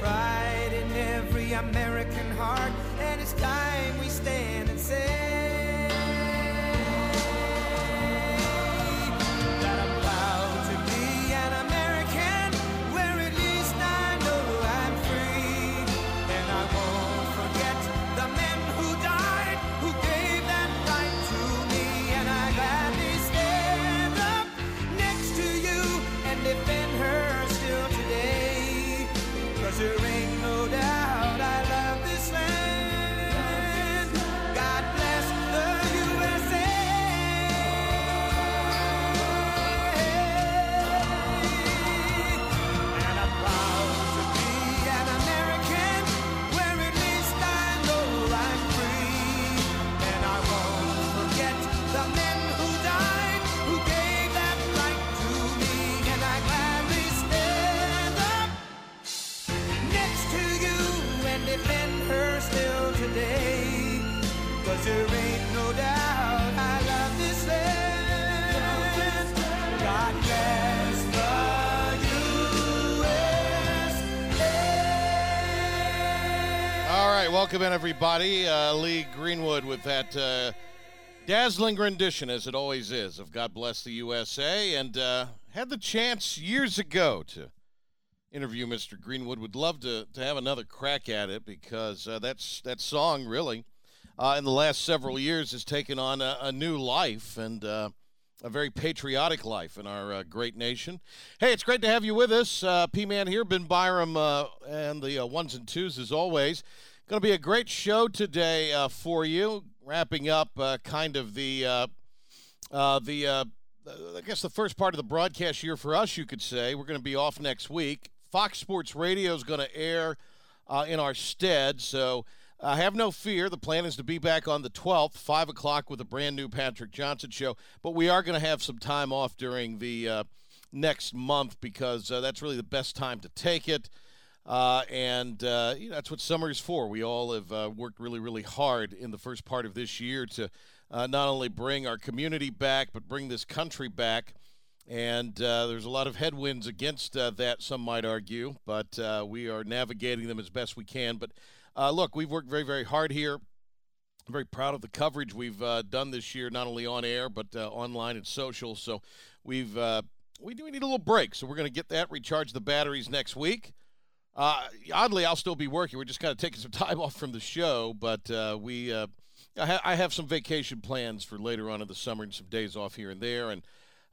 Pride in every American heart, and it's time welcome in everybody. Uh, Lee Greenwood with that uh, dazzling rendition, as it always is, of "God Bless the USA," and uh, had the chance years ago to interview Mr. Greenwood. Would love to to have another crack at it because uh, that's that song really, uh, in the last several years, has taken on a, a new life and. Uh, a very patriotic life in our uh, great nation. Hey, it's great to have you with us. Uh, P Man here, Ben Byram, uh, and the ones and twos as always. Going to be a great show today uh, for you. Wrapping up uh, kind of the uh, uh, the uh, I guess the first part of the broadcast year for us, you could say. We're going to be off next week. Fox Sports Radio is going to air uh, in our stead, so. Uh, have no fear. The plan is to be back on the 12th, 5 o'clock, with a brand new Patrick Johnson show. But we are going to have some time off during the next month because that's really the best time to take it. Uh, and uh, you know, that's what summer is for. We all have uh, worked really, really hard in the first part of this year to uh, not only bring our community back, but bring this country back. And uh, there's a lot of headwinds against uh, that, some might argue, but we are navigating them as best we can. But look, we've worked very, very hard here. I'm very proud of the coverage we've done this year, not only on air but online and social. So we've we do need a little break, so we're going to get that, recharge the batteries next week. Uh, oddly, I'll still be working. We're just kind of taking some time off from the show, but uh, we uh, I, ha- I have some vacation plans for later on in the summer and some days off here and there, and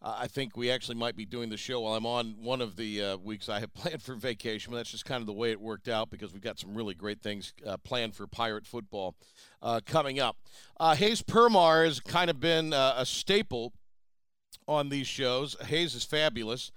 uh, I think we actually might be doing the show while I'm on one of the uh, weeks I have planned for vacation. But that's just kind of the way it worked out because we've got some really great things uh, planned for Pirate football coming up. Hayes Permar has kind of been a staple on these shows. Hayes is fabulous.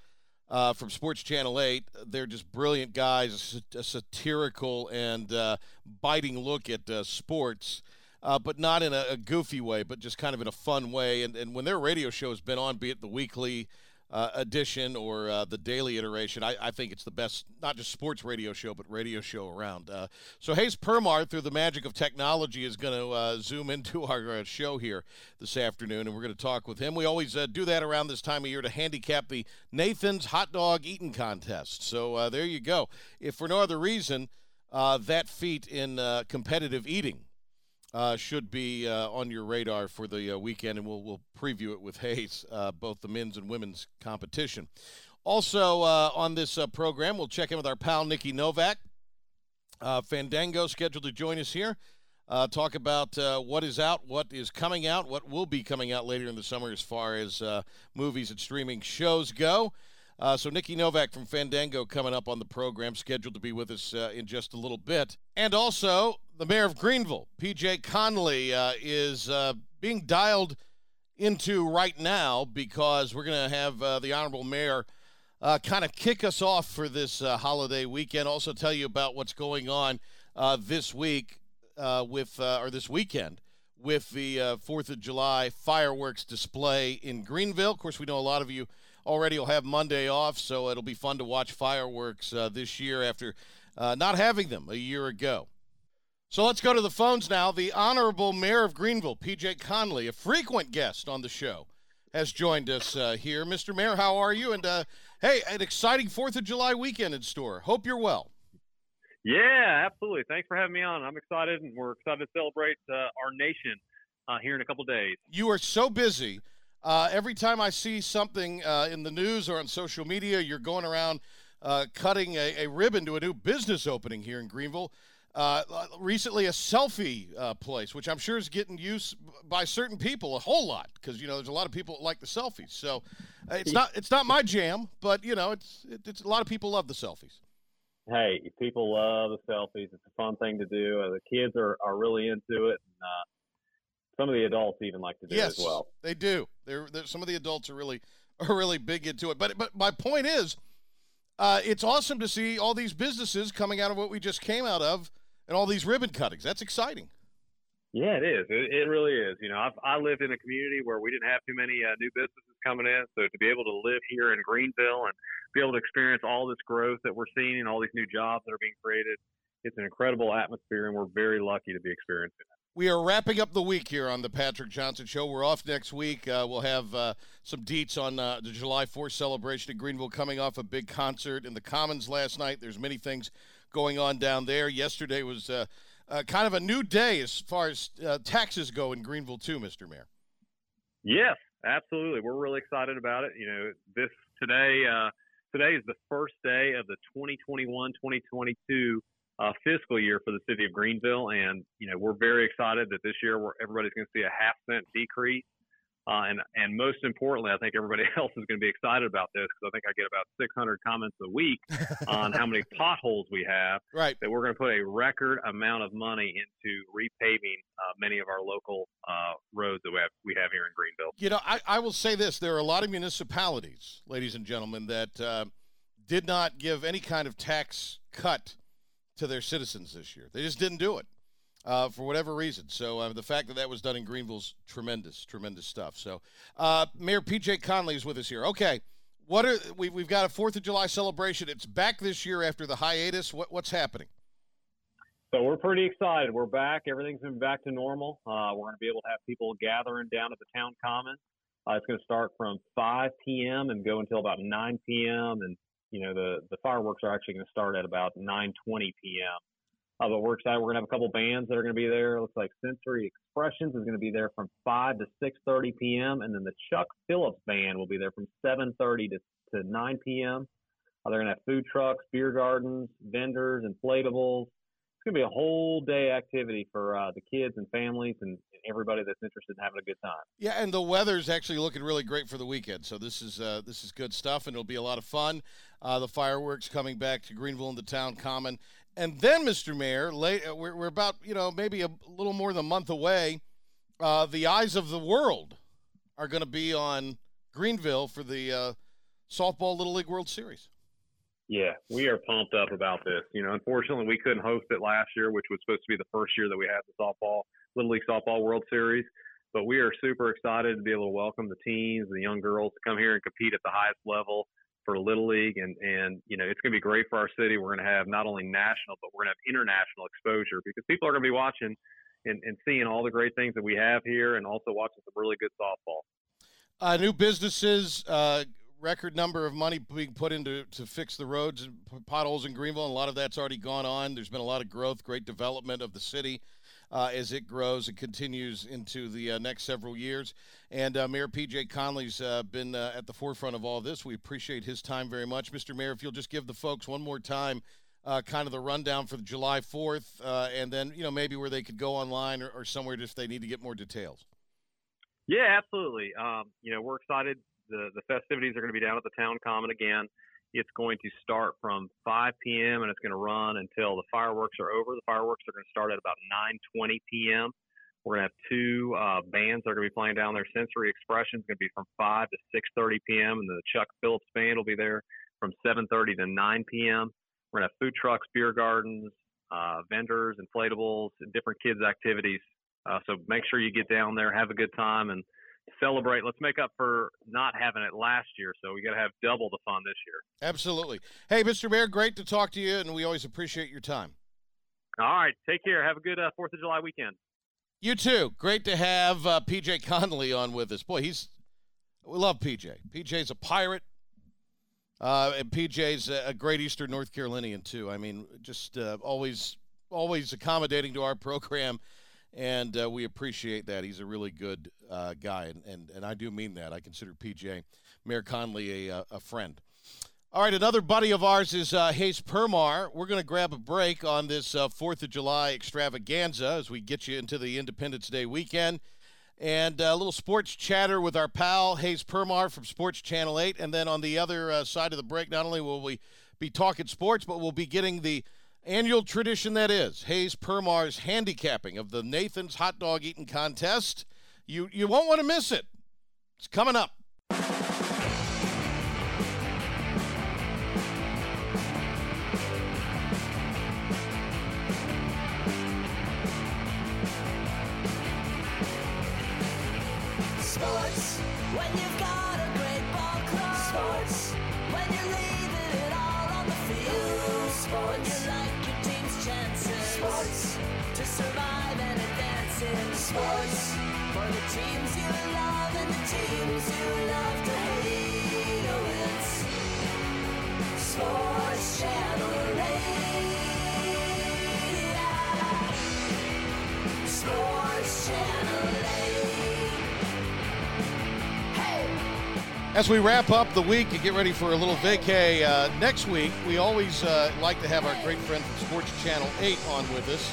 Uh, from Sports Channel 8. They're just brilliant guys, a satirical and uh, biting look at uh, sports, uh, but not in a, a goofy way, but just kind of in a fun way. And, and when their radio show has been on, be it the weekly uh, edition or uh, the daily iteration, I, I think it's the best, not just sports radio show, but radio show around. Uh, so Hayes Permar, through the magic of technology, is going to uh, zoom into our uh, show here this afternoon, and we're going to talk with him. We always uh, do that around this time of year to handicap the Nathan's Hot Dog Eating Contest. So there you go. If for no other reason, that feat in competitive eating uh, should be uh, on your radar for the uh, weekend, and we'll we'll preview it with Hayes, uh, both the men's and women's competition. Also uh, on this uh, program, we'll check in with our pal Nikki Novak. Fandango scheduled to join us here. Talk about what is out, what is coming out, what will be coming out later in the summer as far as movies and streaming shows go. Uh, so Nikki Novak from Fandango coming up on the program, scheduled to be with us uh, in just a little bit. And also, the mayor of Greenville, PJ Connelly, uh, is uh, being dialed into right now because we're going to have uh, the honorable mayor uh, kind of kick us off for this uh, holiday weekend. Also, tell you about what's going on uh, this week uh, with, uh, or this weekend with the uh, Fourth of July fireworks display in Greenville. Of course, we know a lot of you already will have Monday off, so it'll be fun to watch fireworks uh, this year after uh, not having them a year ago. So let's go to the phones now. The Honorable Mayor of Greenville, PJ Connelly, a frequent guest on the show, has joined us uh, here. Mr. Mayor, how are you? And uh, hey, an exciting 4th of July weekend in store. Hope you're well. Yeah, absolutely. Thanks for having me on. I'm excited, and we're excited to celebrate uh, our nation uh, here in a couple days. You are so busy. Uh, every time I see something uh, in the news or on social media, you're going around uh, cutting a, a, ribbon to a new business opening here in Greenville. Uh, recently, a selfie uh, place, which I'm sure is getting used by certain people a whole lot, because you know there's a lot of people that like the selfies. So uh, it's not it's not my jam, but you know it's it's a lot of people love the selfies. Hey, people love the selfies. It's a fun thing to do. the kids are, are really into it. And, some of the adults even like to do yes, as well. They do. They're, they're, some of the adults are really are really big into it. But but my point is, uh, it's awesome to see all these businesses coming out of what we just came out of, and all these ribbon cuttings. That's exciting. Yeah, it is. It, it really is. You know, I've, I lived in a community where we didn't have too many uh, new businesses coming in, so to be able to live here in Greenville and be able to experience all this growth that we're seeing and all these new jobs that are being created, it's an incredible atmosphere, and we're very lucky to be experiencing it. We are wrapping up the week here on the Patrick Johnson Show. We're off next week. Uh, we'll have uh, some deets on uh, the July 4th celebration in Greenville coming off a big concert in the Commons last night. There's many things going on down there. Yesterday was uh, uh, kind of a new day as far as uh, taxes go in Greenville, too, Mr. Mayor. Yes, absolutely. We're really excited about it. You know, this today, today is the first day of the 2021 2022 uh, fiscal year for the city of Greenville, and you know we're very excited that this year we're, everybody's going to see a half cent decrease, uh, and and most importantly, I think everybody else is going to be excited about this because I think I get about 600 comments a week on how many potholes we have. Right. That we're going to put a record amount of money into repaving uh, many of our local uh, roads that we have we have here in Greenville. You know, I, I will say this: there are a lot of municipalities, ladies and gentlemen, that uh, did not give any kind of tax cut to their citizens this year. They just didn't do it uh, for whatever reason. So uh, the fact that that was done in Greenville's tremendous, tremendous stuff. So uh, Mayor PJ Connelly is with us here. Okay, what are we, we've got a Fourth of July celebration. It's back this year after the hiatus. What, what's happening? So we're pretty excited. We're back. Everything's been back to normal. Uh, we're going to be able to have people gathering down at the town common. Uh, it's going to start from 5 p.m. and go until about 9 p.m. And you know, the, the fireworks are actually going to start at about 9:20 p.m. Uh, but we're excited. We're going to have a couple bands that are going to be there. It looks like Sensory Expressions is going to be there from 5 to 6:30 p.m. and then the Chuck Phillips band will be there from 7:30 to, to 9 p.m. Uh, they're going to have food trucks, beer gardens, vendors, inflatables. It's going to be a whole day activity for uh, the kids and families and, everybody that's interested in having a good time. Yeah, and the weather's actually looking really great for the weekend. So this is uh, this is good stuff, and it'll be a lot of fun. Uh, the fireworks coming back to Greenville and the town common, and then, Mr. Mayor, late, uh, we're, we're about you know maybe a little more than a month away. Uh, the eyes of the world are going to be on Greenville for the uh, softball Little League World Series. Yeah, we are pumped up about this. You know, unfortunately, we couldn't host it last year, which was supposed to be the first year that we had the softball Little League Softball World Series. But we are super excited to be able to welcome the teens, and the young girls to come here and compete at the highest level for Little League. And, and you know, it's going to be great for our city. We're going to have not only national, but we're going to have international exposure because people are going to be watching and, and seeing all the great things that we have here and also watching some really good softball. Uh, new businesses, uh, record number of money being put into to fix the roads and potholes in Greenville, and a lot of that's already gone on. There's been a lot of growth, great development of the city uh, as it grows and continues into the uh, next several years. And uh, Mayor PJ Connelly's uh, been uh, at the forefront of all this. We appreciate his time very much. Mr. Mayor, if you'll just give the folks one more time uh, kind of the rundown for the July 4th, and then, you know, maybe where they could go online or, or somewhere if they need to get more details. Yeah, absolutely. Um, you know, we're excited. The, the festivities are going to be down at the town common again. It's going to start from 5 p.m. and it's going to run until the fireworks are over. The fireworks are going to start at about 9:20 p.m. We're going to have two uh, bands that are going to be playing down there. Sensory Expression is going to be from 5 to 6:30 p.m. and the Chuck Phillips band will be there from 7:30 to 9 p.m. We're going to have food trucks, beer gardens, uh, vendors, inflatables, and different kids activities. Uh, so make sure you get down there, have a good time, and celebrate. Let's make up for not having it last year. So we got to have double the fun this year. Absolutely. Hey, Mr. Mayor, great to talk to you, and we always appreciate your time. All right. Take care. Have a good uh, Fourth of July weekend. You too. Great to have uh, PJ Connelly on with us. Boy, he's we love PJ. PJ's a pirate. Uh, and PJ's a great Eastern North Carolinian too. I mean, just uh, always always accommodating to our program, and uh, we appreciate that. He's a really good uh, guy, and, and and I do mean that. I consider PJ Mayor Connelly a, uh, a friend. All right, another buddy of ours is uh, Hayes Permar. We're going to grab a break on this uh, Fourth of July extravaganza as we get you into the Independence Day weekend. And uh, a little sports chatter with our pal Hayes Permar from Sports Channel 8. And then on the other side of the break, not only will we be talking sports, but we'll be getting the annual tradition that is Hayes Permar's handicapping of the Nathan's Hot Dog Eating Contest. You, you won't want to miss it. It's coming up. Sports. For the teams you love and the teams you love to hate. Oh, it's Sports Channel 8. Sports Channel 8. As we wrap up the week and get ready for a little vacay uh, next week, we always uh, like to have our great friend from Sports Channel 8 on with us,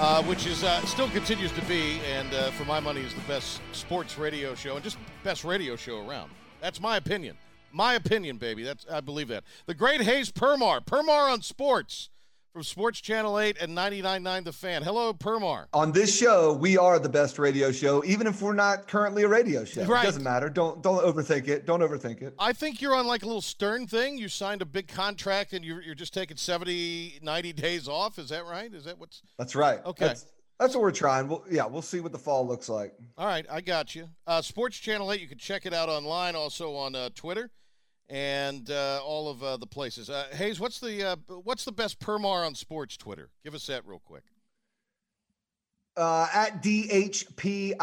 uh, which is uh, still continues to be, and uh, for my money, is the best sports radio show and just best radio show around. That's my opinion. My opinion, baby. That's I believe that. The great Hayes Permar, Permar on Sports from Sports Channel 8 and 99.9 The Fan. Hello, Permar. On this show, we are the best radio show, even if we're not currently a radio show. Right. It doesn't matter. Don't don't overthink it. Don't overthink it. I think you're on like a little Stern thing. You signed a big contract and you're, you're just taking 70, 90 days off. Is that right? Is that what's. That's right. Okay. That's, that's what we're trying. We'll, yeah, we'll see what the fall looks like. All right, I got you. Uh, Sports Channel 8, you can check it out online, also on uh, Twitter and uh, all of uh, the places. Uh, Hayes, what's the uh, what's the best Permar on sports Twitter? Give us that real quick. Uh, at DHPIV.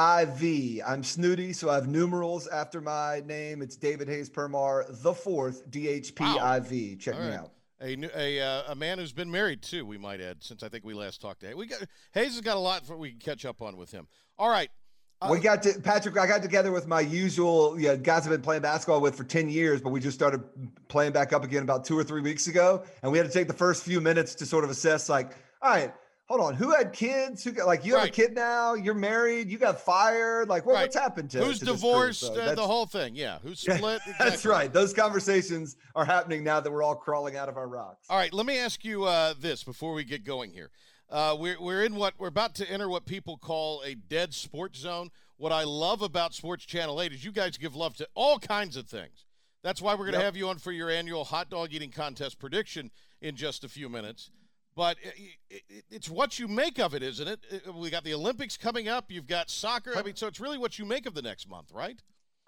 I'm snooty, so I have numerals after my name. It's David Hayes Permar, the fourth DHPIV. Check All me right. out. A a uh, a man who's been married too. We might add, since I think we last talked to. We got Hayes has got a lot for we can catch up on with him. All right. Uh, we got to Patrick. I got together with my usual yeah, guys I've been playing basketball with for ten years, but we just started playing back up again about two or three weeks ago, and we had to take the first few minutes to sort of assess, like, all right, hold on, who had kids? Who got like you have a kid now? You're married? You got fired? Like, what, Right. what's happened to who's to divorced? So uh, the whole thing. Yeah. Who's Yeah, split? That's right. Those conversations are happening now that we're all crawling out of our rocks. All right, let me ask you uh, this before we get going here. Uh, we're, we're in what we're about to enter what people call a dead sports zone. What I love about Sports Channel 8 is you guys give love to all kinds of things. That's why we're going to Yep. have you on for your annual hot dog eating contest prediction in just a few minutes. But it, it, it- it's what you make of it, isn't it? Uh, We got the Olympics coming up. You've got soccer. I mean, so it's really what you make of the next month, right?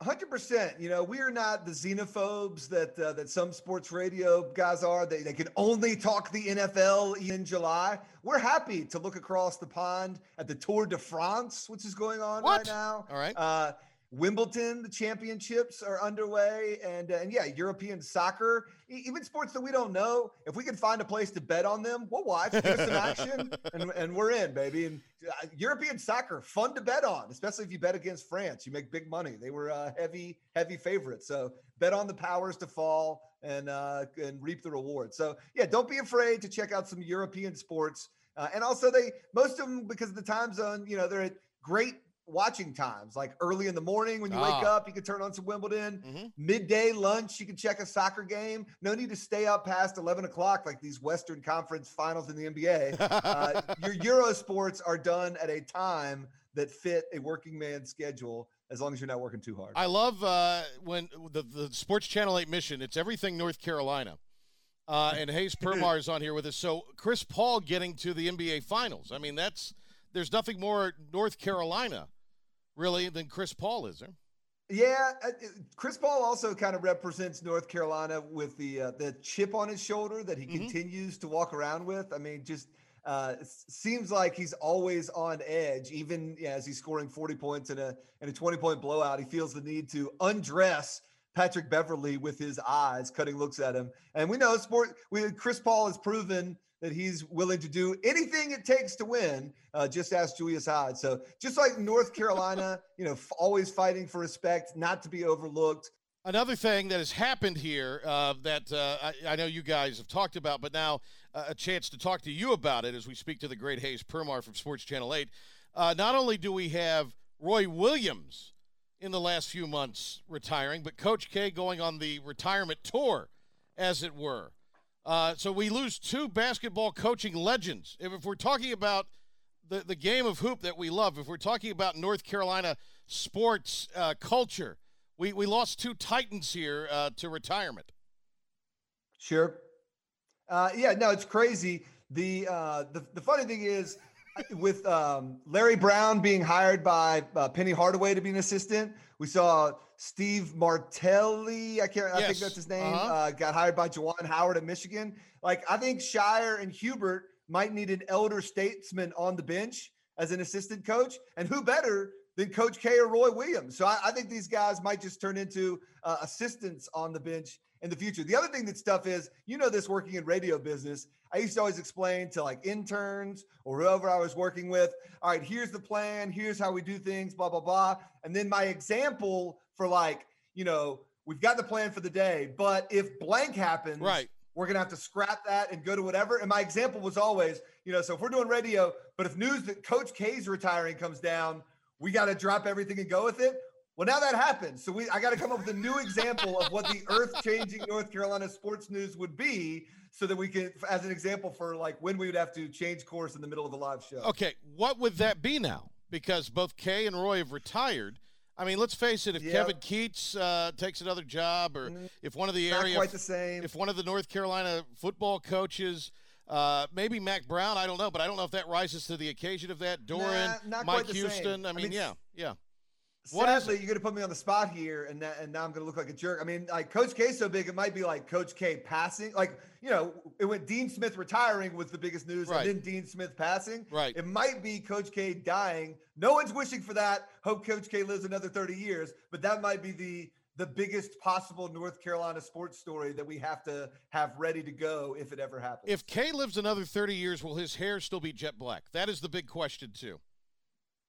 Hundred percent. You know, we are not the xenophobes that uh, that some sports radio guys are. They they can only talk the NFL in July. We're happy to look across the pond at the Tour de France, which is going on What? right now. All right. Uh, Wimbledon, the championships are underway, and uh, and yeah, European soccer, even sports that we don't know. If we can find a place to bet on them, we'll watch, give some action, and, and we're in, baby. And uh, European soccer, fun to bet on, especially if you bet against France. You make big money. They were uh, heavy, heavy favorites. So bet on the powers to fall and uh, and reap the reward. So yeah, don't be afraid to check out some European sports. Uh, and also, they most of them because of the time zone, you know, they're at great watching times, like early in the morning when you wake Ah. up, you can turn on some Wimbledon. Mhm. Midday lunch, you can check a soccer game. No need to stay up past 11 o'clock like these Western Conference finals in the NBA. Uh, your Euro sports are done at a time that fit a working man's schedule as long as you're not working too hard. I love uh, when the, the Sports Channel 8 mission, it's everything North Carolina. Uh, and Hayes Permar is on here with us. So Chris Paul getting to the NBA Finals. I mean, that's there's nothing more North Carolina, really, than Chris Paul, is there? Yeah, uh, uh, Chris Paul also kind of represents North Carolina with the uh, the chip on his shoulder that he Mhm. continues to walk around with. I mean, just uh, seems like he's always on edge, even yeah, as he's scoring 40 points in a in a 20 point blowout. He feels the need to undress Patrick Beverley with his eyes, cutting looks at him. And we know sport. We Chris Paul has proven that he's willing to do anything it takes to win. Uh, just ask Julius Hodge. So just like North Carolina, you know, f- always fighting for respect, not to be overlooked. Another thing that has happened here uh, that uh, I, I know you guys have talked about, but now uh, a chance to talk to you about it as we speak to the great Hayes Permar from Sports Channel 8. Uh, not only do we have Roy Williams in the last few months retiring, but Coach K going on the retirement tour, as it were. Uh, so we lose two basketball coaching legends. If, if we're talking about the, the game of hoop that we love, if we're talking about North Carolina sports uh, culture, we, we lost two titans here uh, to retirement. Sure. Uh, yeah, no, it's crazy. The, uh, the the funny thing is, with um, Larry Brown being hired by uh, Penny Hardaway to be an assistant, we saw Steve Martelli. I can't. I think that's his name. Uh-huh. Uh, got hired by Juwan Howard at Michigan. Like I think Scheyer and Hubert might need an elder statesman on the bench as an assistant coach, and who better than Coach K or Roy Williams? So I, I think these guys might just turn into uh, assistants on the bench in the future. The other thing that's tough is, you know, this working in radio business. I used to always explain to like interns or whoever I was working with, all right, here's the plan, here's how we do things, blah, blah, blah. And then my example for like, you know, we've got the plan for the day, but if blank happens, Right. we're gonna have to scrap that and go to whatever. And my example was always, you know, so if we're doing radio, but if news that Coach K's retiring comes down, we got to drop everything and go with it. Well, now that happens. So we I got to come up with a new example of what the earth-changing North Carolina sports news would be so that we can as an example for like when we would have to change course in the middle of the live show. Okay, what would that be now? Because both Kay and Roy have retired. I mean, let's face it. If Yeah. Kevin Keatts uh, takes another job, or Mm, if one of the Not area, quite the same. if one of the North Carolina football coaches, uh, maybe Mack Brown, I don't know, but I don't know if that rises to the occasion of that. Doeren, Nah, Mike. Houston. I I mean, mean, yeah, yeah. What Sadly, you're going to put me on the spot here, and that, and now I'm going to look like a jerk. I mean, like Coach K so big, it might be like Coach K passing. Like you know, it went Dean Smith retiring was the biggest news, Right. and then Dean Smith passing. Right. It might be Coach K dying. No one's wishing for that. Hope Coach K lives another 30 years, but that might be the the biggest possible North Carolina sports story that we have to have ready to go if it ever happens. If Kay lives another 30 years, will his hair still be jet black? That is the big question, too.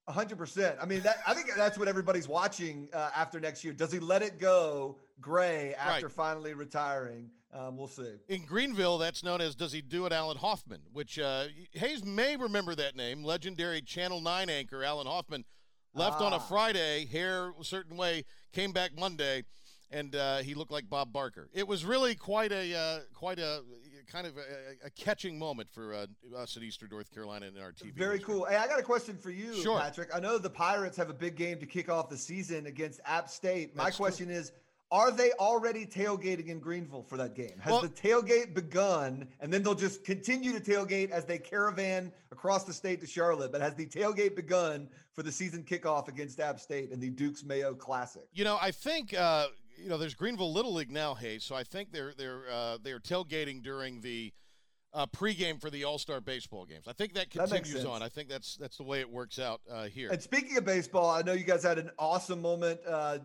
Hundred percent. I mean, that I think that's what everybody's watching uh, after next year. Does he let it go gray after Right. finally retiring? Um, we'll see. In Greenville, that's known as Does He Do It Alan Hoffman, which uh, Hayes may remember that name. Legendary Channel 9 anchor Alan Hoffman left on a Ah. Friday, hair a certain way, came back Monday, and uh, he looked like Bob Barker. It was really quite a uh, quite a kind of a, a catching moment for uh, us in Eastern North Carolina in our TV. Very history. cool. Hey, I got a question for you, Sure. Patrick. I know the Pirates have a big game to kick off the season against App State. My That's true. question is. Are they already tailgating in Greenville for that game? Has Well- the tailgate begun? And then they'll just continue to tailgate as they caravan across the state to Charlotte. But has the tailgate begun for the season kickoff against App State in the Dukes Mayo Classic? You know, I think uh, you know there's Greenville Little League now, Hayes. So I think they're they're uh, they're tailgating during the uh, pregame for the All Star baseball games. I think that That continues on. I think that's that's the way it works out uh, here. And speaking of baseball, I know you guys had an awesome moment uh,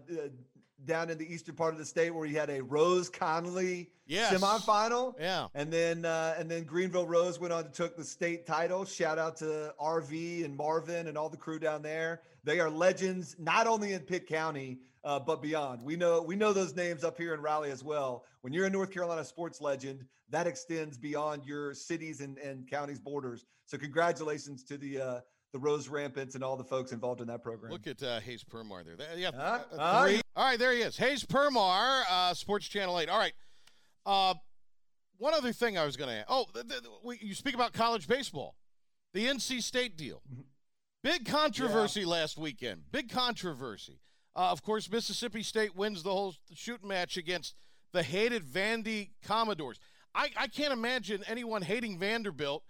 down in the eastern part of the state where you had a Rose Conley Yes. semifinal. Yeah. And then uh, and then Greenville Rose went on to took the state title. Shout out to RV and Marvin and all the crew down there. They are legends, not only in Pitt County uh, but beyond. We know we know those names up here in Raleigh as well. When you're a North Carolina sports legend, that extends beyond your cities and, and counties borders. So congratulations to the uh, the Rose Rampants and all the folks involved in that program. Look at uh, Hayes Permar there. That- yeah, uh, Huh? three. All right, there he is. Hayes Permar, uh, Sports Channel 8. All right. Uh, one other thing I was going to add. Oh, th- th- we, you speak about college baseball, the NC State deal. Big controversy last weekend. Big controversy. Uh, of course, Mississippi State wins the whole shooting match against the hated Vandy Commodores. I, I can't imagine anyone hating Vanderbilt,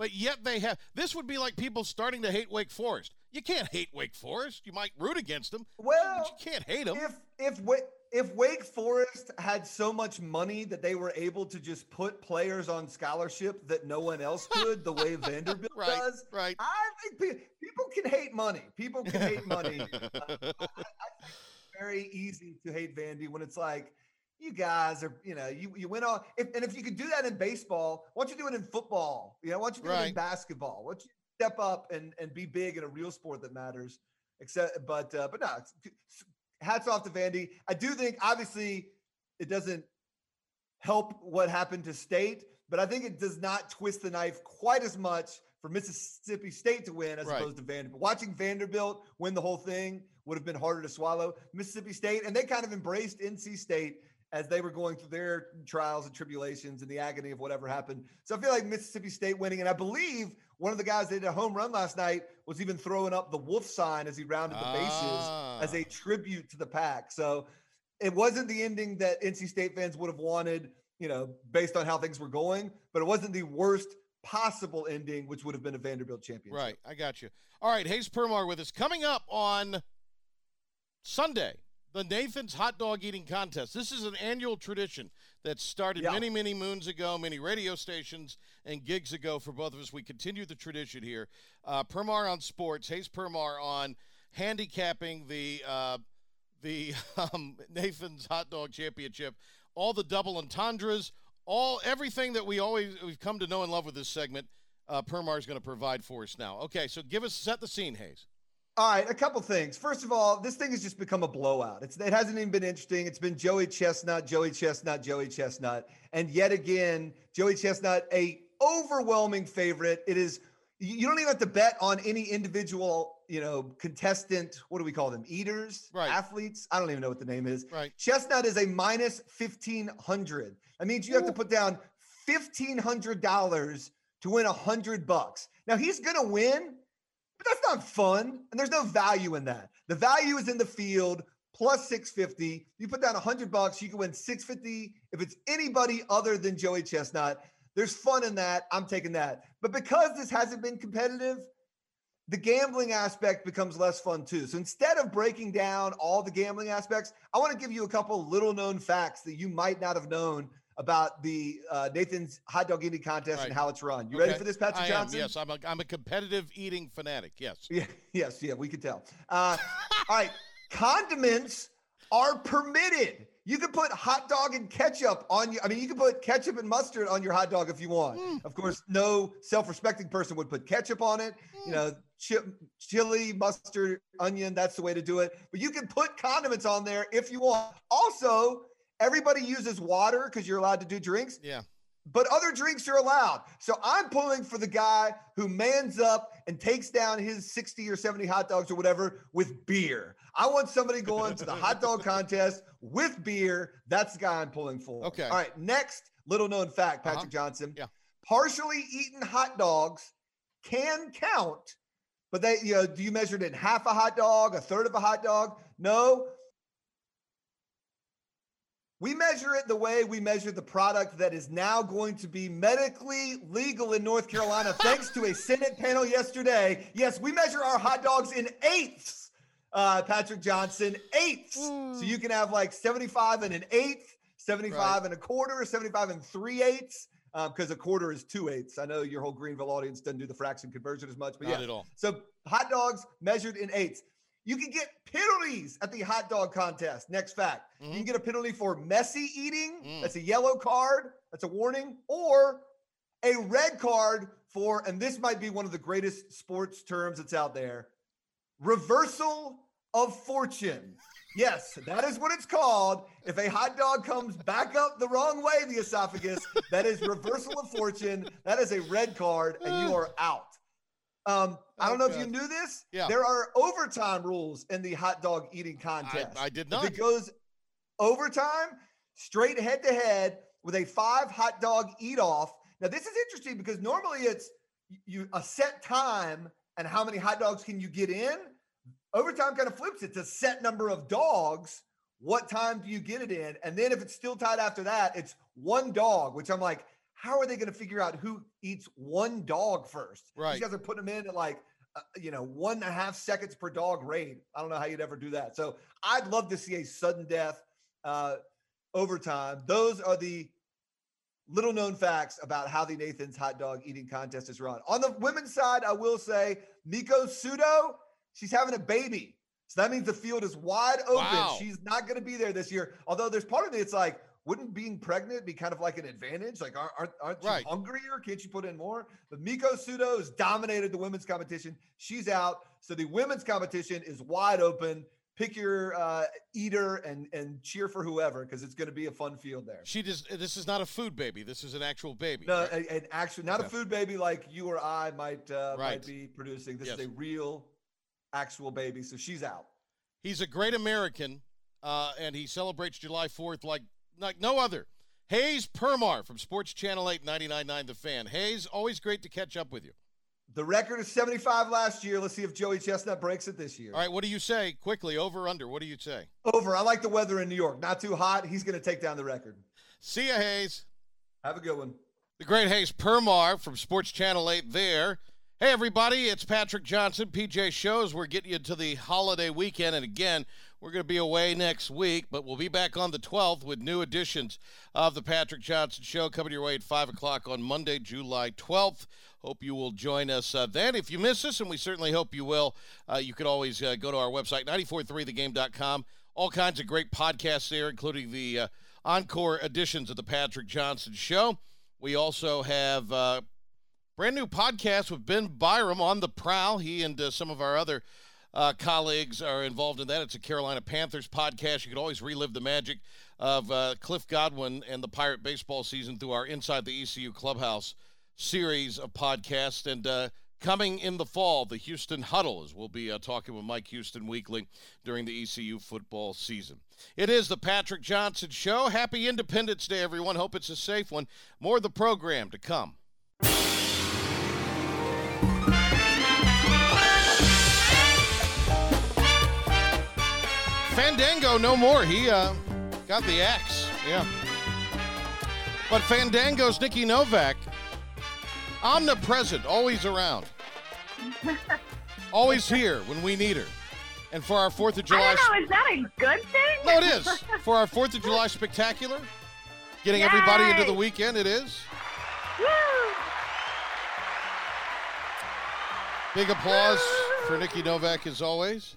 but yet they have. This would be like people starting to hate Wake Forest. You can't hate Wake Forest. You might root against them, Well, but you can't hate them. if if if Wake Forest had so much money that they were able to just put players on scholarship that no one else could, the way Vanderbilt Right, does, right. I think pe- people can hate money. People can hate money. Uh, I, I very easy to hate Vandy when it's like, you guys are, you know, you you went on. If, and if you could do that in baseball, why don't you do it in football? You know, why don't you do it in basketball? Why don't you step up and and be big in a real sport that matters? Except, but uh, but no, hats off to Vandy. I do think obviously it doesn't help what happened to State, but I think it does not twist the knife quite as much for Mississippi State to win as Right. opposed to Vanderbilt. Watching Vanderbilt win the whole thing would have been harder to swallow. Mississippi State, and they kind of embraced NC State as they were going through their trials and tribulations and the agony of whatever happened. So I feel like Mississippi State winning, and I believe one of the guys that did a home run last night was even throwing up the wolf sign as he rounded the bases as Ah. a tribute to the pack. So it wasn't the ending that NC State fans would have wanted, you know, based on how things were going, but it wasn't the worst possible ending, which would have been a Vanderbilt championship. Right, I got you. All right, Hayes Permar with us. Coming up on Sunday, the Nathan's Hot Dog Eating Contest. This is an annual tradition that started Yeah. many, many moons ago, many radio stations and gigs ago for both of us. We continue the tradition here. Uh, Permar on sports, Hayes Permar on handicapping the uh, the um, Nathan's Hot Dog Championship, all the double entendres, all everything that we always we've come to know and love with this segment. Uh, Permar is going to provide for us now. Okay, so give us set the scene, Hayes. All right, a couple things. First of all, this thing has just become a blowout. It's it hasn't even been interesting. It's been Joey Chestnut, Joey Chestnut, Joey Chestnut, and yet again, Joey Chestnut, a overwhelming favorite. It is you don't even have to bet on any individual, you know, contestant. What do we call them? Eaters, Right. athletes. I don't even know what the name is. Right. Chestnut is a minus fifteen hundred. That means you have to put down fifteen hundred dollars to win a hundred bucks. Now he's gonna win, but that's not fun, and there's no value in that. The value is in the field plus 650. You put down 100 bucks, you can win 650 if it's anybody other than Joey Chestnut. There's fun in that. I'm taking that. But because this hasn't been competitive, the gambling aspect becomes less fun too. So instead of breaking down all the gambling aspects, I want to give you a couple little known facts that you might not have known about the uh, Nathan's hot dog eating contest Right. and how it's run. You ready for this, Patrick I Johnson? am. Yes, I'm a, I'm a competitive eating fanatic. Yes. Yeah, yes, yeah, we could tell. Uh, all right, condiments are permitted. You can put hot dog and ketchup on your. I mean, you can put ketchup and mustard on your hot dog if you want. Mm. Of course, no self-respecting person would put ketchup on it. You know, chi- chili, mustard, onion. That's the way to do it. But you can put condiments on there if you want. Also, everybody uses water because you're allowed to do drinks Yeah. but other drinks are allowed. So I'm pulling for the guy who mans up and takes down his 60 or 70 hot dogs or whatever with beer. I want somebody going to the hot dog contest with beer. That's the guy I'm pulling for. Okay. All right. Next little known fact, Uh-huh. Patrick Johnson. Yeah. Partially eaten hot dogs can count, but they, you know, do you measure it in half a hot dog, a third of a hot dog? No. We measure it the way we measure the product that is now going to be medically legal in North Carolina, thanks to a Senate panel yesterday. Yes, we measure our hot dogs in eighths, uh, Patrick Johnson, eighths. So you can have like 75 and an eighth, 75 Right. and a quarter, 75 and three eighths, because a quarter is two eighths. I know your whole Greenville audience doesn't do the fraction conversion as much, but Not yeah. at all. So hot dogs measured in eighths. You can get penalties at the hot dog contest. Next fact. You can get a penalty for messy eating. Mm. That's a yellow card. That's a warning. Or a red card for, and this might be one of the greatest sports terms that's out there reversal of fortune. Yes, that is what it's called. If a hot dog comes back up the wrong way, the esophagus, that is reversal of fortune. That is a red card, and you are out. Um, I don't know if you knew this. Yeah. There are overtime rules in the hot dog eating contest. I did If not. it goes overtime, straight head to head with a five hot dog eat off. Now, this is interesting because normally it's you a set time and how many hot dogs can you get in. Overtime kind of flips it to set number of dogs. What time do you get it in? And then if it's still tied after that, it's one dog, which I'm like, how are they going to figure out who eats one dog first? Right. These guys are putting them in at like, uh, you know, one and a half seconds per dog rate. I don't know how you'd ever do that. So I'd love to see a sudden death uh, overtime. Those are the little known facts about how the Nathan's hot dog eating contest is run. On the women's side, I will say Miki Sudo, she's having a baby. So that means the field is wide open. Wow. She's not going to be there this year. Although there's part of me, it's like, wouldn't being pregnant be kind of like an advantage? Like, aren't, aren't, you Right. hungrier? Can't you put in more? But Miki Sudo has dominated the women's competition. She's out. So the women's competition is wide open. Pick your uh, eater and and cheer for whoever because it's going to be a fun field there. She just this is not a food baby. This is an actual baby. No, right? an actual, not Yeah. a food baby like you or I might uh, Right. might be producing. This Yes. is a real, actual baby. So she's out. He's a great American, uh, and he celebrates July 4th like like no other. Hayes Permar from Sports Channel 8 99.9 The Fan. Hayes, always great to catch up with you. The record is 75 last year. Let's see if Joey Chestnut breaks it this year. All right, what do you say? Quickly, over under. What do you say? Over. I like the weather in New York. Not too hot. He's going to take down the record. See ya, Hayes. Have a good one. The great Hayes Permar from Sports Channel 8 there. Hey, everybody, it's Patrick Johnson, PJ Shows. We're getting you to the holiday weekend. And again, we're going to be away next week, but we'll be back on the 12th with new editions of the Patrick Johnson Show coming your way at 5 o'clock on Monday, July 12th. Hope you will join us uh, then. If you miss us, and we certainly hope you will, uh, you can always uh, go to our website, 943thegame.com. All kinds of great podcasts there, including the uh, encore editions of the Patrick Johnson Show. We also have uh, brand new podcast with Ben Byram on the prowl. He and uh, some of our other uh, colleagues are involved in that. It's a Carolina Panthers podcast. You can always relive the magic of uh, Cliff Godwin and the Pirate baseball season through our Inside the ECU Clubhouse series of podcasts. And uh, coming in the fall, the Houston Huddle, as we'll be uh, talking with Mike Houston weekly during the ECU football season. It is the Patrick Johnson Show. Happy Independence Day, everyone. Hope it's a safe one. More of the program to come. Fandango, no more. He uh, got the axe. Yeah. But Fandango's Nikki Novak, omnipresent, always around, always here when we need her. And for our Fourth of I July, don't know. Is that a good thing? no, it is for our Fourth of July spectacular. Getting everybody into the weekend, it is. Woo! Big applause for Nikki Novak as always,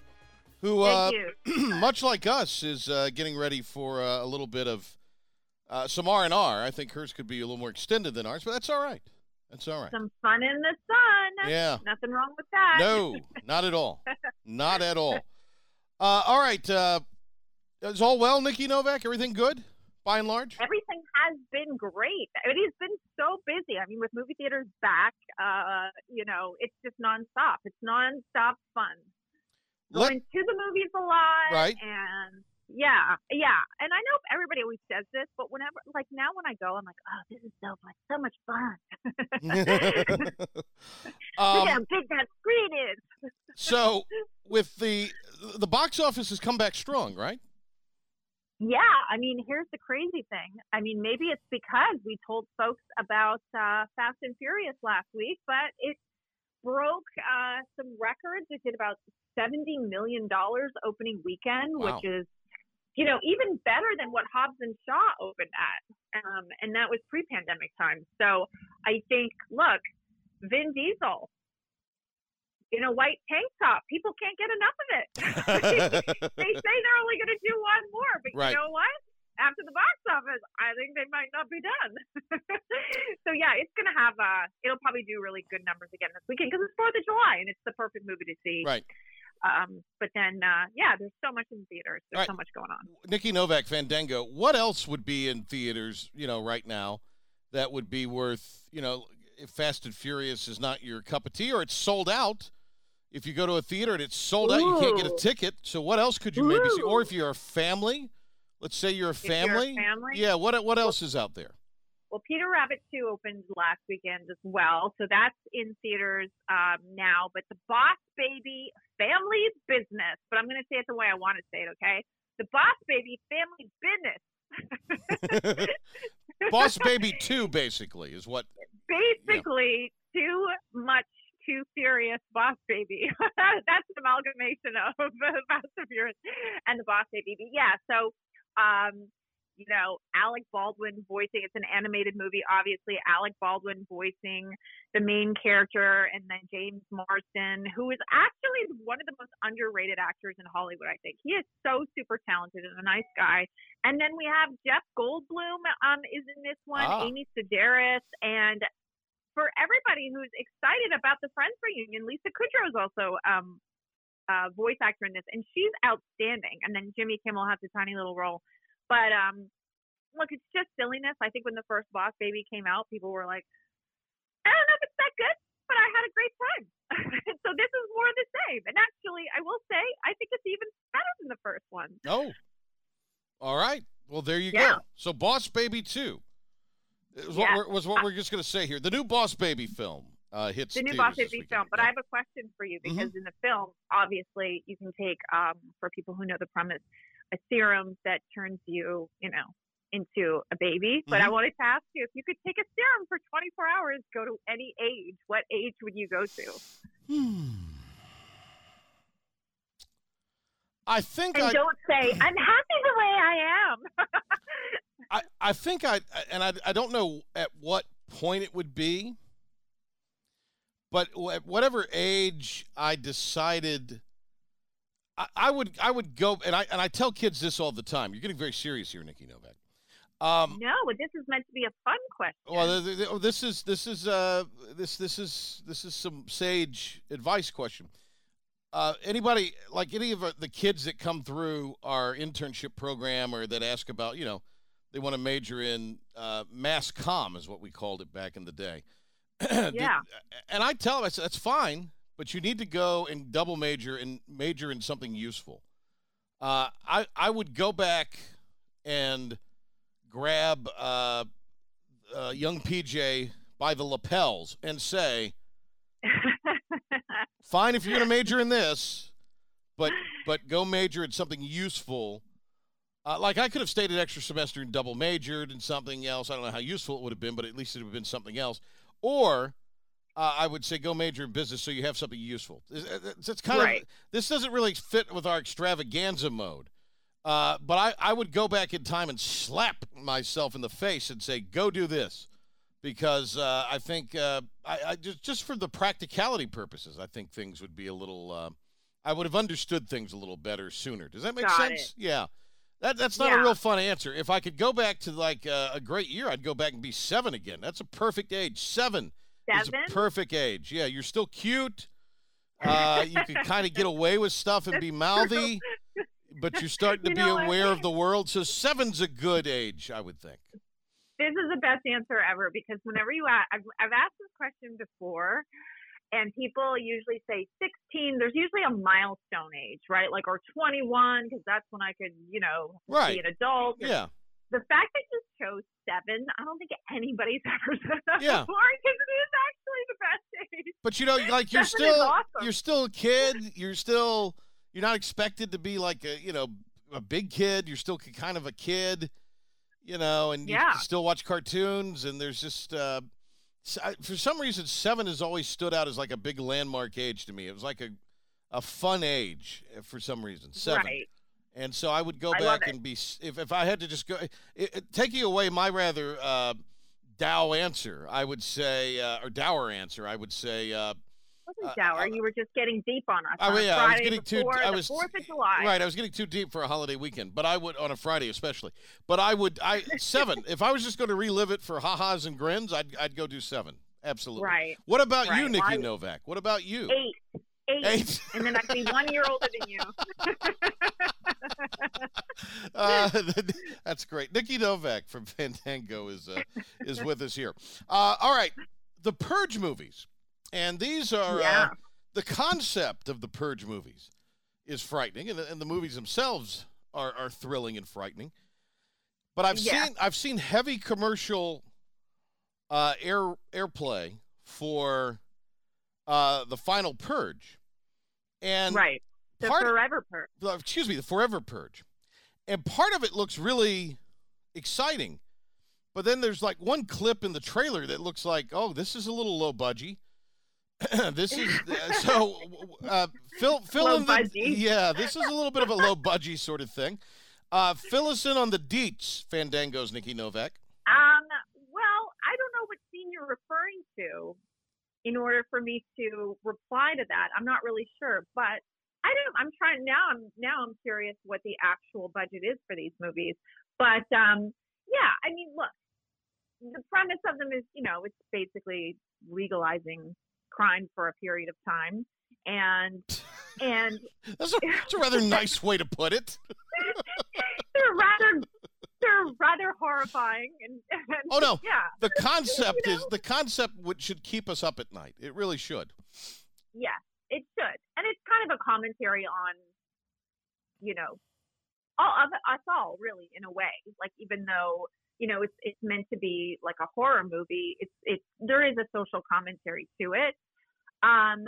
who, uh, you. much like us, is uh, getting ready for uh, a little bit of uh, some R and R. I think hers could be a little more extended than ours, but that's all right. That's all right. Some fun in the sun. Yeah. Nothing wrong with that. No, not at all. Not at all. Uh, all right. Uh, is all well, Nikki Novak? Everything good, by and large? Everything has been great. It has been so busy. I mean, with movie theaters back, uh, you know, it's just nonstop. It's nonstop fun. Let- Going to the movies a lot. Right. And yeah, yeah. And I know everybody always says this, but whenever, like now when I go, I'm like, oh, this is so fun. So much fun. Look um, at how big that screen is. so, with the the box office has come back strong, right? Yeah, I mean, here's the crazy thing. I mean, maybe it's because we told folks about uh, Fast and Furious last week, but it broke uh, some records. It did about seventy million dollars opening weekend, Wow. which is, you know, even better than what Hobbs and Shaw opened at, um, and that was pre-pandemic times. So I think, look, Vin Diesel. In a white tank top, people can't get enough of it. they say they're only going to do one more, but Right. you know what? After the box office, I think they might not be done. so yeah, it's going to have uh it'll probably do really good numbers again this weekend because it's Fourth of July and it's the perfect movie to see. right. Um, but then uh, yeah, there's so much in theaters. There's Right. so much going on. Nikki Novak, Fandango. What else would be in theaters, you know, right now that would be worth, you know, if Fast and Furious is not your cup of tea or it's sold out? If you go to a theater and it's sold out, you can't get a ticket. So what else could you maybe see? Or if you're a family, let's say you're a you're a family. family? Yeah, what what else is out there? Well, Peter Rabbit 2 opened last weekend as well. So that's in theaters um, now. But The Boss Baby Family Business, but I'm going to say it the way I want to say it, okay? The Boss Baby Family Business. Boss Baby 2 basically is what Basically, too much, too serious Boss Baby. that's an amalgamation of Fast and Furious and The Boss Baby. But yeah, so um, you know, Alec Baldwin voicing it's an animated movie, obviously, Alec Baldwin voicing the main character, and then James Marsden, who is actually one of the most underrated actors in Hollywood, I think. He is so super talented and a nice guy. And then we have Jeff Goldblum um, is in this one, Ah. Amy Sedaris, and for everybody who's excited about the Friends reunion, Lisa Kudrow is also um, a voice actor in this, and she's outstanding. And then Jimmy Kimmel has a tiny little role. But um, look, it's just silliness. I think when the first Boss Baby came out, people were like, I don't know if it's that good, but I had a great time. so this is more of the same. And actually, I will say, I think it's even better than the first one. Oh. All right. Well, there you Yeah. go. So Boss Baby 2 is Yeah. what we're, was what we're just going to say here. The new Boss Baby film uh, hits the new Boss weekend. film. But Yeah. I have a question for you because in the film, obviously, you can take um, for people who know the premise, a serum that turns you, you know, into a baby. But I Mhm. wanted to ask you if you could take a serum for 24 hours, go to any age. What age would you go to? Hmm. I think And I, don't say I'm happy the way I am. I, I think I, and I, I don't know at what point it would be, but at whatever age I decided, I, I would, I would go, and I, and I tell kids this all the time. You're getting very serious here, Nikki Novak. Um, no, but this is meant to be a fun question. well, oh, this is this is uh this this is this is some sage advice question. Uh, anybody like any of uh, the kids that come through our internship program or that ask about you know they want to major in uh, mass com is what we called it back in the day. Yeah. and I tell them I said that's fine, but you need to go and double major and major in something useful. Uh, I I would go back and grab uh, uh, young PJ by the lapels and say, "Fine, if you're going to major in this, but but go major in something useful." Uh, like I could have stayed an extra semester and double majored in something else. I don't know how useful it would have been, but at least it would have been something else. Or uh, I would say go major in business so you have something useful. It's, it's- it's kind Right. of this doesn't really fit with our extravaganza mode. Uh, but I, I would go back in time and slap myself in the face and say, go do this. Because uh, I think, uh, I, I just, just for the practicality purposes, I think things would be a little, uh, I would have understood things a little better sooner. Does that make Got sense? Yeah. That, that's not a real fun answer. If I could go back to like uh, a great year, I'd go back and be seven again. That's a perfect age. Seven is a perfect age. Yeah, you're still cute. Uh, you can kind of get away with stuff and be mouthy, but you're starting to You be aware of the world. So seven's a good age, I would think. this is the best answer ever because whenever you ask, I've, I've asked this question before, and people usually say 16. There's usually a milestone age, right? Like or 21 because that's when I could, you know, Right. be an adult. Yeah. The fact that you chose seven, I don't think anybody's ever said that Yeah. before because it is actually the best age. But you know, like you're Seven still awesome. you're still a kid. You're still you're not expected to be like a you know a big kid. You're still kind of a kid, you know, and Yeah. can still watch cartoons. And there's just uh, for some reason seven has always stood out as like a big landmark age to me. It was like a a fun age uh, for some reason. Seven. Right. And so I would go I back and be if if I had to just go it, it, taking away my rather uh, dow answer, I would say uh, or dour answer, I would say. Uh, It wasn't Uh, dour. I- you were just getting deep on us. I- on a yeah, I was getting too- I was- Fourth of July. Right, I was getting too deep for a holiday weekend, but I would on a Friday especially. But I would I seven. if I was just going to relive it for ha-has and grins, I'd I'd go do seven. Absolutely. Right. What about you, Right. Nikki I- Novak? What about you? Eight. Eight. Eight. and then I'd be one year older than you. Uh, that's great. Nikki Novak from Fandango is uh, is with us here. Uh, all right, the Purge movies, and these are uh, the concept of the Purge movies is frightening, and the, and the movies themselves are, are thrilling and frightening. But I've Yeah. seen I've seen heavy commercial uh, air airplay for uh, the final Purge, and right. The forever purge. the- excuse me, the Forever Purge. And part of it looks really exciting. But then there's like one clip in the trailer that looks like, oh, this is a little low budgie. this is uh, so uh, Low in the budgie. yeah. This is a little bit of a low budgie sort of thing. Uh, fill us in on the deets, Fandango's Nikki Novak. Um, well, I don't know what scene you're referring to in order for me to reply to that. I'm not really sure, but I don't I'm trying now I'm now I'm curious what the actual budget is for these movies. But um yeah, I mean, look, the premise of them is, you know, it's basically legalizing crime for a period of time and and That's a, that's a rather nice way to put it. they're rather they're rather horrifying and, and Oh, no. yeah The concept You is the concept would, should keep us up at night. It really should. Yes, it should. And it's kind of a commentary on, you know, all of us all really in a way. Like even though, you know, it's it's meant to be like a horror movie, it's it's there is a social commentary to it. Um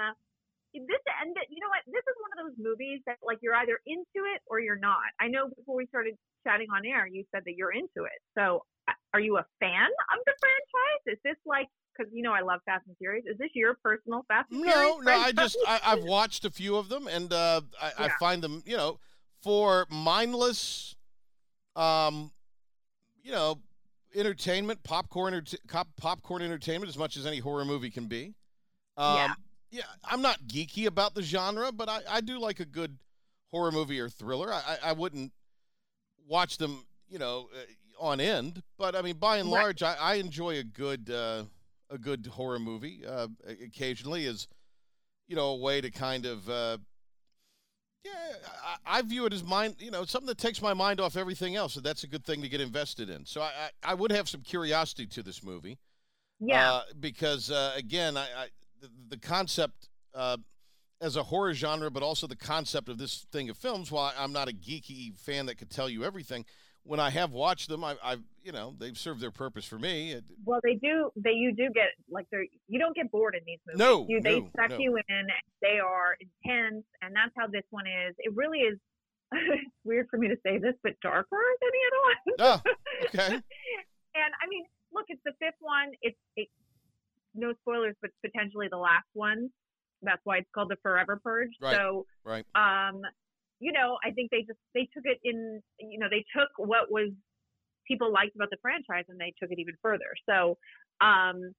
this and you know what? This is one of those movies that like you're either into it or you're not. I know before we started chatting on air, you said that you're into it. So, uh, are you a fan of the franchise? Is this like because you know I love Fast and Furious? Is this your personal Fast and Furious? No, no. I just I, I've watched a few of them, and uh, I, I find them, you know, for mindless, um, you know, entertainment, popcorn, popcorn entertainment, as much as any horror movie can be. Um, Yeah. yeah, I'm not geeky about the genre, but I, I do like a good horror movie or thriller. I, I, wouldn't watch them, you know, uh, on end, but I mean, by and Right. large, I, I enjoy a good uh, a good horror movie. Uh, occasionally, as you know, a way to kind of. Uh, yeah, I, I view it as mind, you know, something that takes my mind off everything else, and that's a good thing to get invested in. So I, I, I would have some curiosity to this movie. yeah. Uh, because uh, again, I, I the, the concept uh, as a horror genre, but also the concept of this thing of films. While I'm not a geeky fan that could tell you everything, when I have watched them, I, I've you know they've served their purpose for me. Well, they do. They you do get like they're you don't get bored in these movies. No, you, they no, suck no. you in. They are intense, and that's how this one is. It really is. it's weird for me to say this, but darker than the other one. Ah, okay. and I mean, look, it's the fifth one. It's it, no spoilers, but potentially the last one. That's why it's called the Forever Purge. Right, So, right. um, you know, I think they just they took it in. You know, they took what was people liked about the franchise and they took it even further. So, um,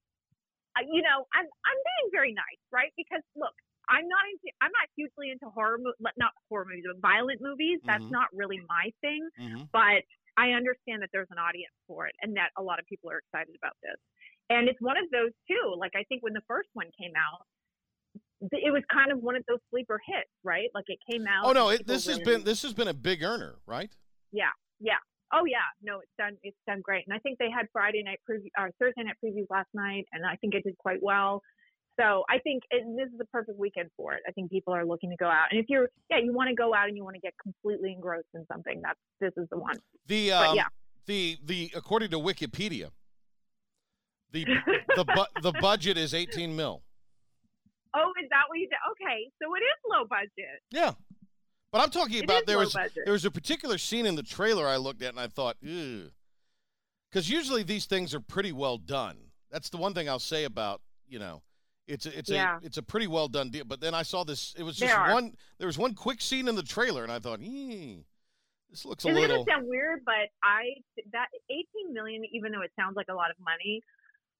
you know, I'm I'm being very nice, right? Because look, I'm not into I'm not hugely into horror mo- not horror movies, but violent movies. That's Mhm. not really my thing hmm but I understand that there's an audience for it and that a lot of people are excited about this. And it's one of those too. Like I think when the first one came out, it was kind of one of those sleeper hits, right? Like it came out. Oh no, it, this has been this has been a big earner, right? Yeah, yeah. Oh yeah, no, it's done. It's done great. And I think they had Friday night preview or Thursday night previews last night, and I think it did quite well. So I think it, this is the perfect weekend for it. I think people are looking to go out, and if you're, yeah, you want to go out and you want to get completely engrossed in something, that's this is the one. The um, yeah. the the according to Wikipedia, the the bu- the budget is 18 mil. Oh, is that what you did? Okay, so it is low budget. Yeah, but I'm talking about there was budget. there was a particular scene in the trailer I looked at and I thought, because usually these things are pretty well done. That's the one thing I'll say about you know. It's a, it's Yeah. a it's a pretty well done deal, but then I saw this. It was just are. one. There was one quick scene in the trailer, and I thought, "Eh, this looks a It's little." gonna sound weird, but I that 18 million, even though it sounds like a lot of money,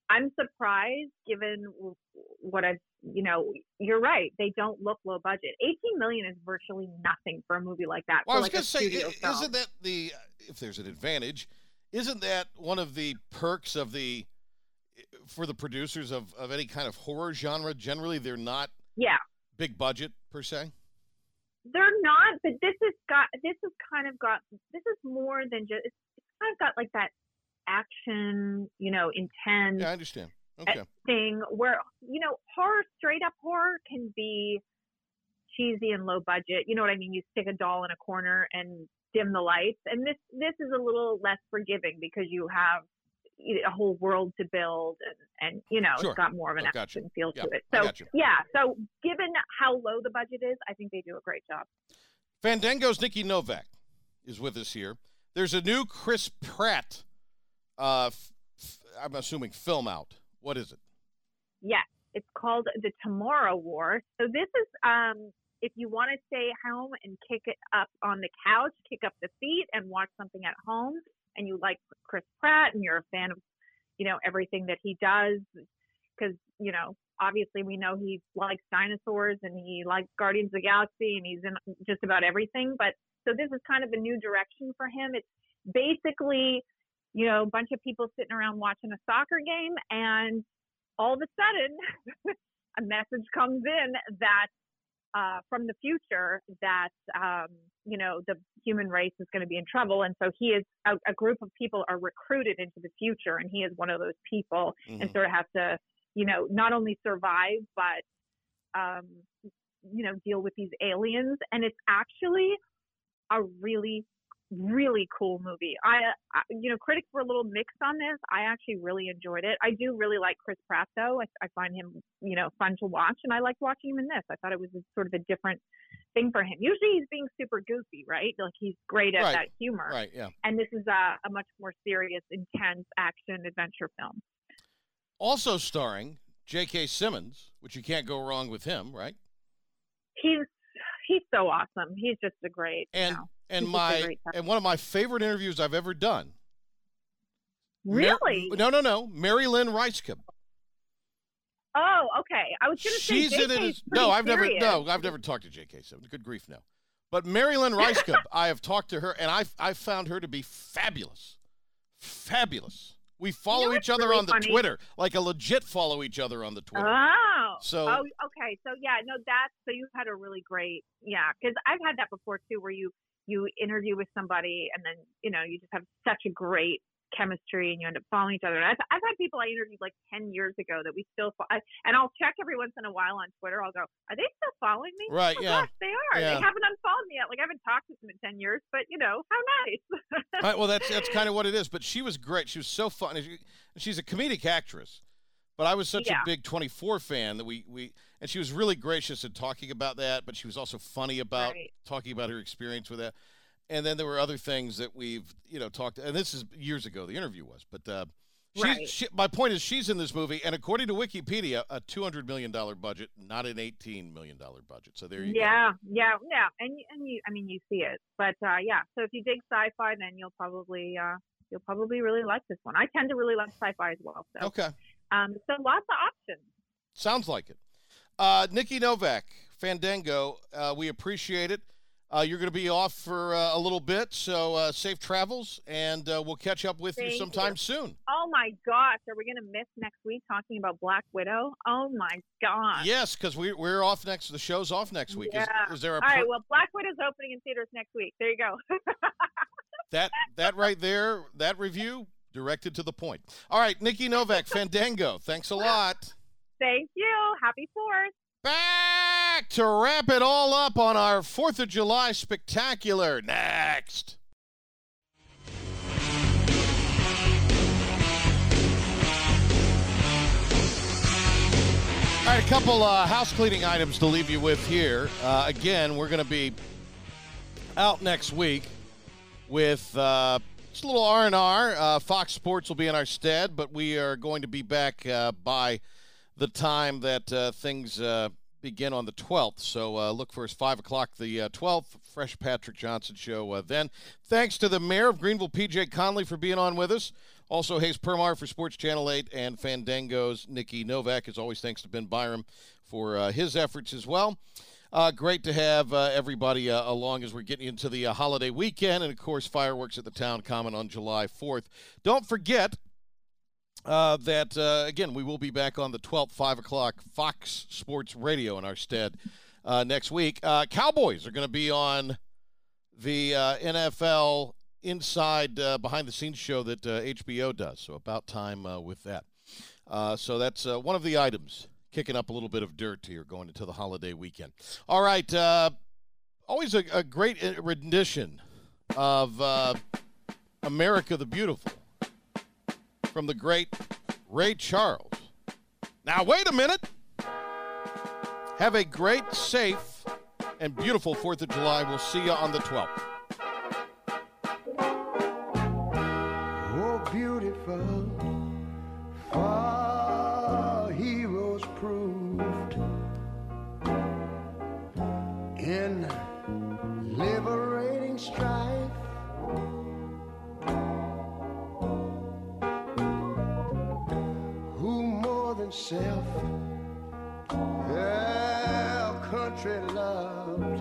I'm surprised given what I've, you know, you're right. They don't look low budget. 18 million is virtually nothing for a movie like that. Well, I was like going to say, studio i- film. isn't that the if there's an advantage, isn't that one of the perks of the for the producers of of any kind of horror genre? Generally, they're not yeah, big budget per se. they're not. But this has got this has kind of got this is more than just. It's, it's kind of got like that action, you know, intense. Yeah, I understand. Eh, okay. thing where you know horror straight up horror can be cheesy and low budget you know what i mean you stick a doll in a corner and dim the lights and this this is a little less forgiving because you have a whole world to build and and you know Sure. it's got more of an Oh, action feel Yeah, to it so yeah so given how low the budget is i think they do a great job Fandango's Nikki Novak is with us here. There's a new Chris Pratt. Uh, I'm assuming film out. What is it? Yes, it's called the Tomorrow War. So this is um if you want to stay home and kick it up on the couch, kick up the feet and watch something at home, and you like Chris Pratt and you're a fan of, you know, everything that he does, because you know, obviously we know he likes dinosaurs and he likes Guardians of the Galaxy and he's in just about everything. But so this is kind of a new direction for him. It's basically, you know, a bunch of people sitting around watching a soccer game, and all of a sudden, a message comes in that uh, from the future that um, you know the human race is going to be in trouble, and so he is a, a group of people are recruited into the future, and he is one of those people, and Mhm. sort of has to you know not only survive but um, you know deal with these aliens, and it's actually a really really cool movie. I, I you know critics were a little mixed on this. I actually really enjoyed it. I do really like Chris Pratt though. I, I find him you know fun to watch, and I liked watching him in this. I thought it was a, sort of a different thing for him. Usually he's being super goofy, right? Like he's great at Right. that humor. Right, yeah. And this is a, a much more serious, intense action adventure film. Also starring J.K. Simmons, which you can't go wrong with him, right? He's he's so awesome. He's just a great. you And know, and he's my and one of my favorite interviews I've ever done. Mar- really. no, no, no. Mary Lynn Rajskub. Oh, okay. I was gonna say She's in it. As, no, I've never. No, I've never talked to J.K. Simmons. Good grief, no. But Mary Lynn Rajskub, I have talked to her, and I I found her to be fabulous, fabulous. We follow what's each other really on the funny? Twitter, like a legit follow each other on the Twitter. Oh. So- Oh, okay. So yeah, no, that's so you've had a really great yeah, because I've had that before too, where you you interview with somebody and then you know you just have such a great chemistry and you end up following each other. And I've, I've had people I interviewed like ten years ago that we still fo- I, and I'll check every once in a while on Twitter. I'll go, are they still following me? Right, Oh, yeah. gosh, they are. Yeah. They haven't unfollowed me yet. Like I haven't talked to them in ten years, but you know how nice. All right, well, that's that's kind of what it is. But she was great. She was so fun. she- She's a comedic actress. But I was such Yeah. a big 24 fan that we, we and she was really gracious in talking about that, but she was also funny about Right. talking about her experience with that. And then there were other things that we've, you know, talked and this is years ago the interview was, but uh she's, Right. she, my point is she's in this movie and according to Wikipedia a 200 million dollar budget, not an 18 million dollar budget. So there you go. yeah, yeah, yeah. And and you, I mean, you see it, but uh, yeah. So if you dig sci-fi, then you'll probably uh, you'll probably really like this one. I tend to really like sci-fi as well. So Okay. Um, so lots of options. Sounds like it. Uh, Nikki Novak, Fandango, uh, we appreciate it. Uh, you're going to be off for uh, a little bit, so uh, safe travels, and uh, we'll catch up with you sometime you. soon. Oh my gosh, are we gonna miss next week talking about Black Widow? Oh my gosh. Yes, because we, we're off next. The show's off next week. Yeah. Is, is there a All right. Well, Black Widow's opening in theaters next week. There you go. that that right there? That review directed to the point. All right, Nikki Novak, Fandango. Thanks a lot. Thank you. Happy Fourth. Back to wrap it all up on our Fourth of July spectacular. Next. All right, a couple uh, house cleaning items to leave you with here. Uh, again, we're going to be out next week with uh, just a little R and R. Uh, Fox Sports will be in our stead, but we are going to be back uh, by the time that uh, things uh, begin on the 12th. So uh, look for us 5 o'clock the uh, 12th, Fresh Patrick Johnson show then. Thanks to the mayor of Greenville, PJ Connelly, for being on with us. Also, Hayes Permar for Sports Channel 8 and Fandango's Nikki Novak. As always, thanks to Ben Byram for his efforts as well. Uh, great to have uh, everybody uh, along as we're getting into the uh, holiday weekend. And of course, fireworks at the town common on July 4th. Don't forget, uh, that uh, again we will be back on the 12th 5 o'clock fox sports radio in our stead uh, next week uh, cowboys are going to be on the uh, nfl inside behind the scenes show that hbo does so about time with that so that's one of the items kicking up a little bit of dirt here going into the holiday weekend all right uh, always a, a great uh, rendition of uh, america the beautiful from the great Ray Charles. Now, wait a minute. Have a great, safe, and beautiful 4th of July. We'll see you on the 12th. Than self? Yeah, country loved.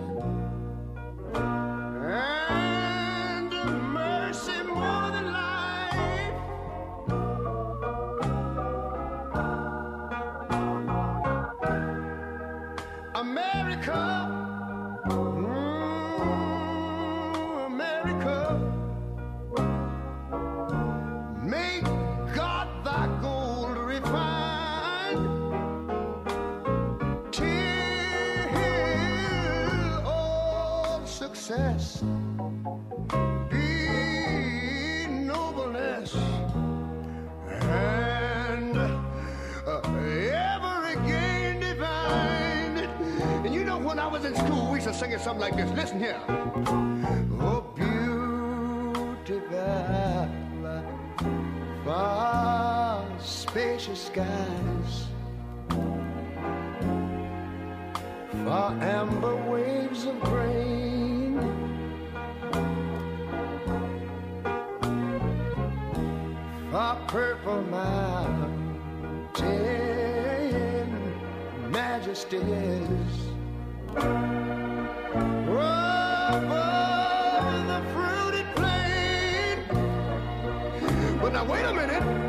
In school, we should sing it something like this. Listen here. Oh, beauty valley, far spacious skies, far amber waves of grain. Far purple mountain majesties. Now wait a minute.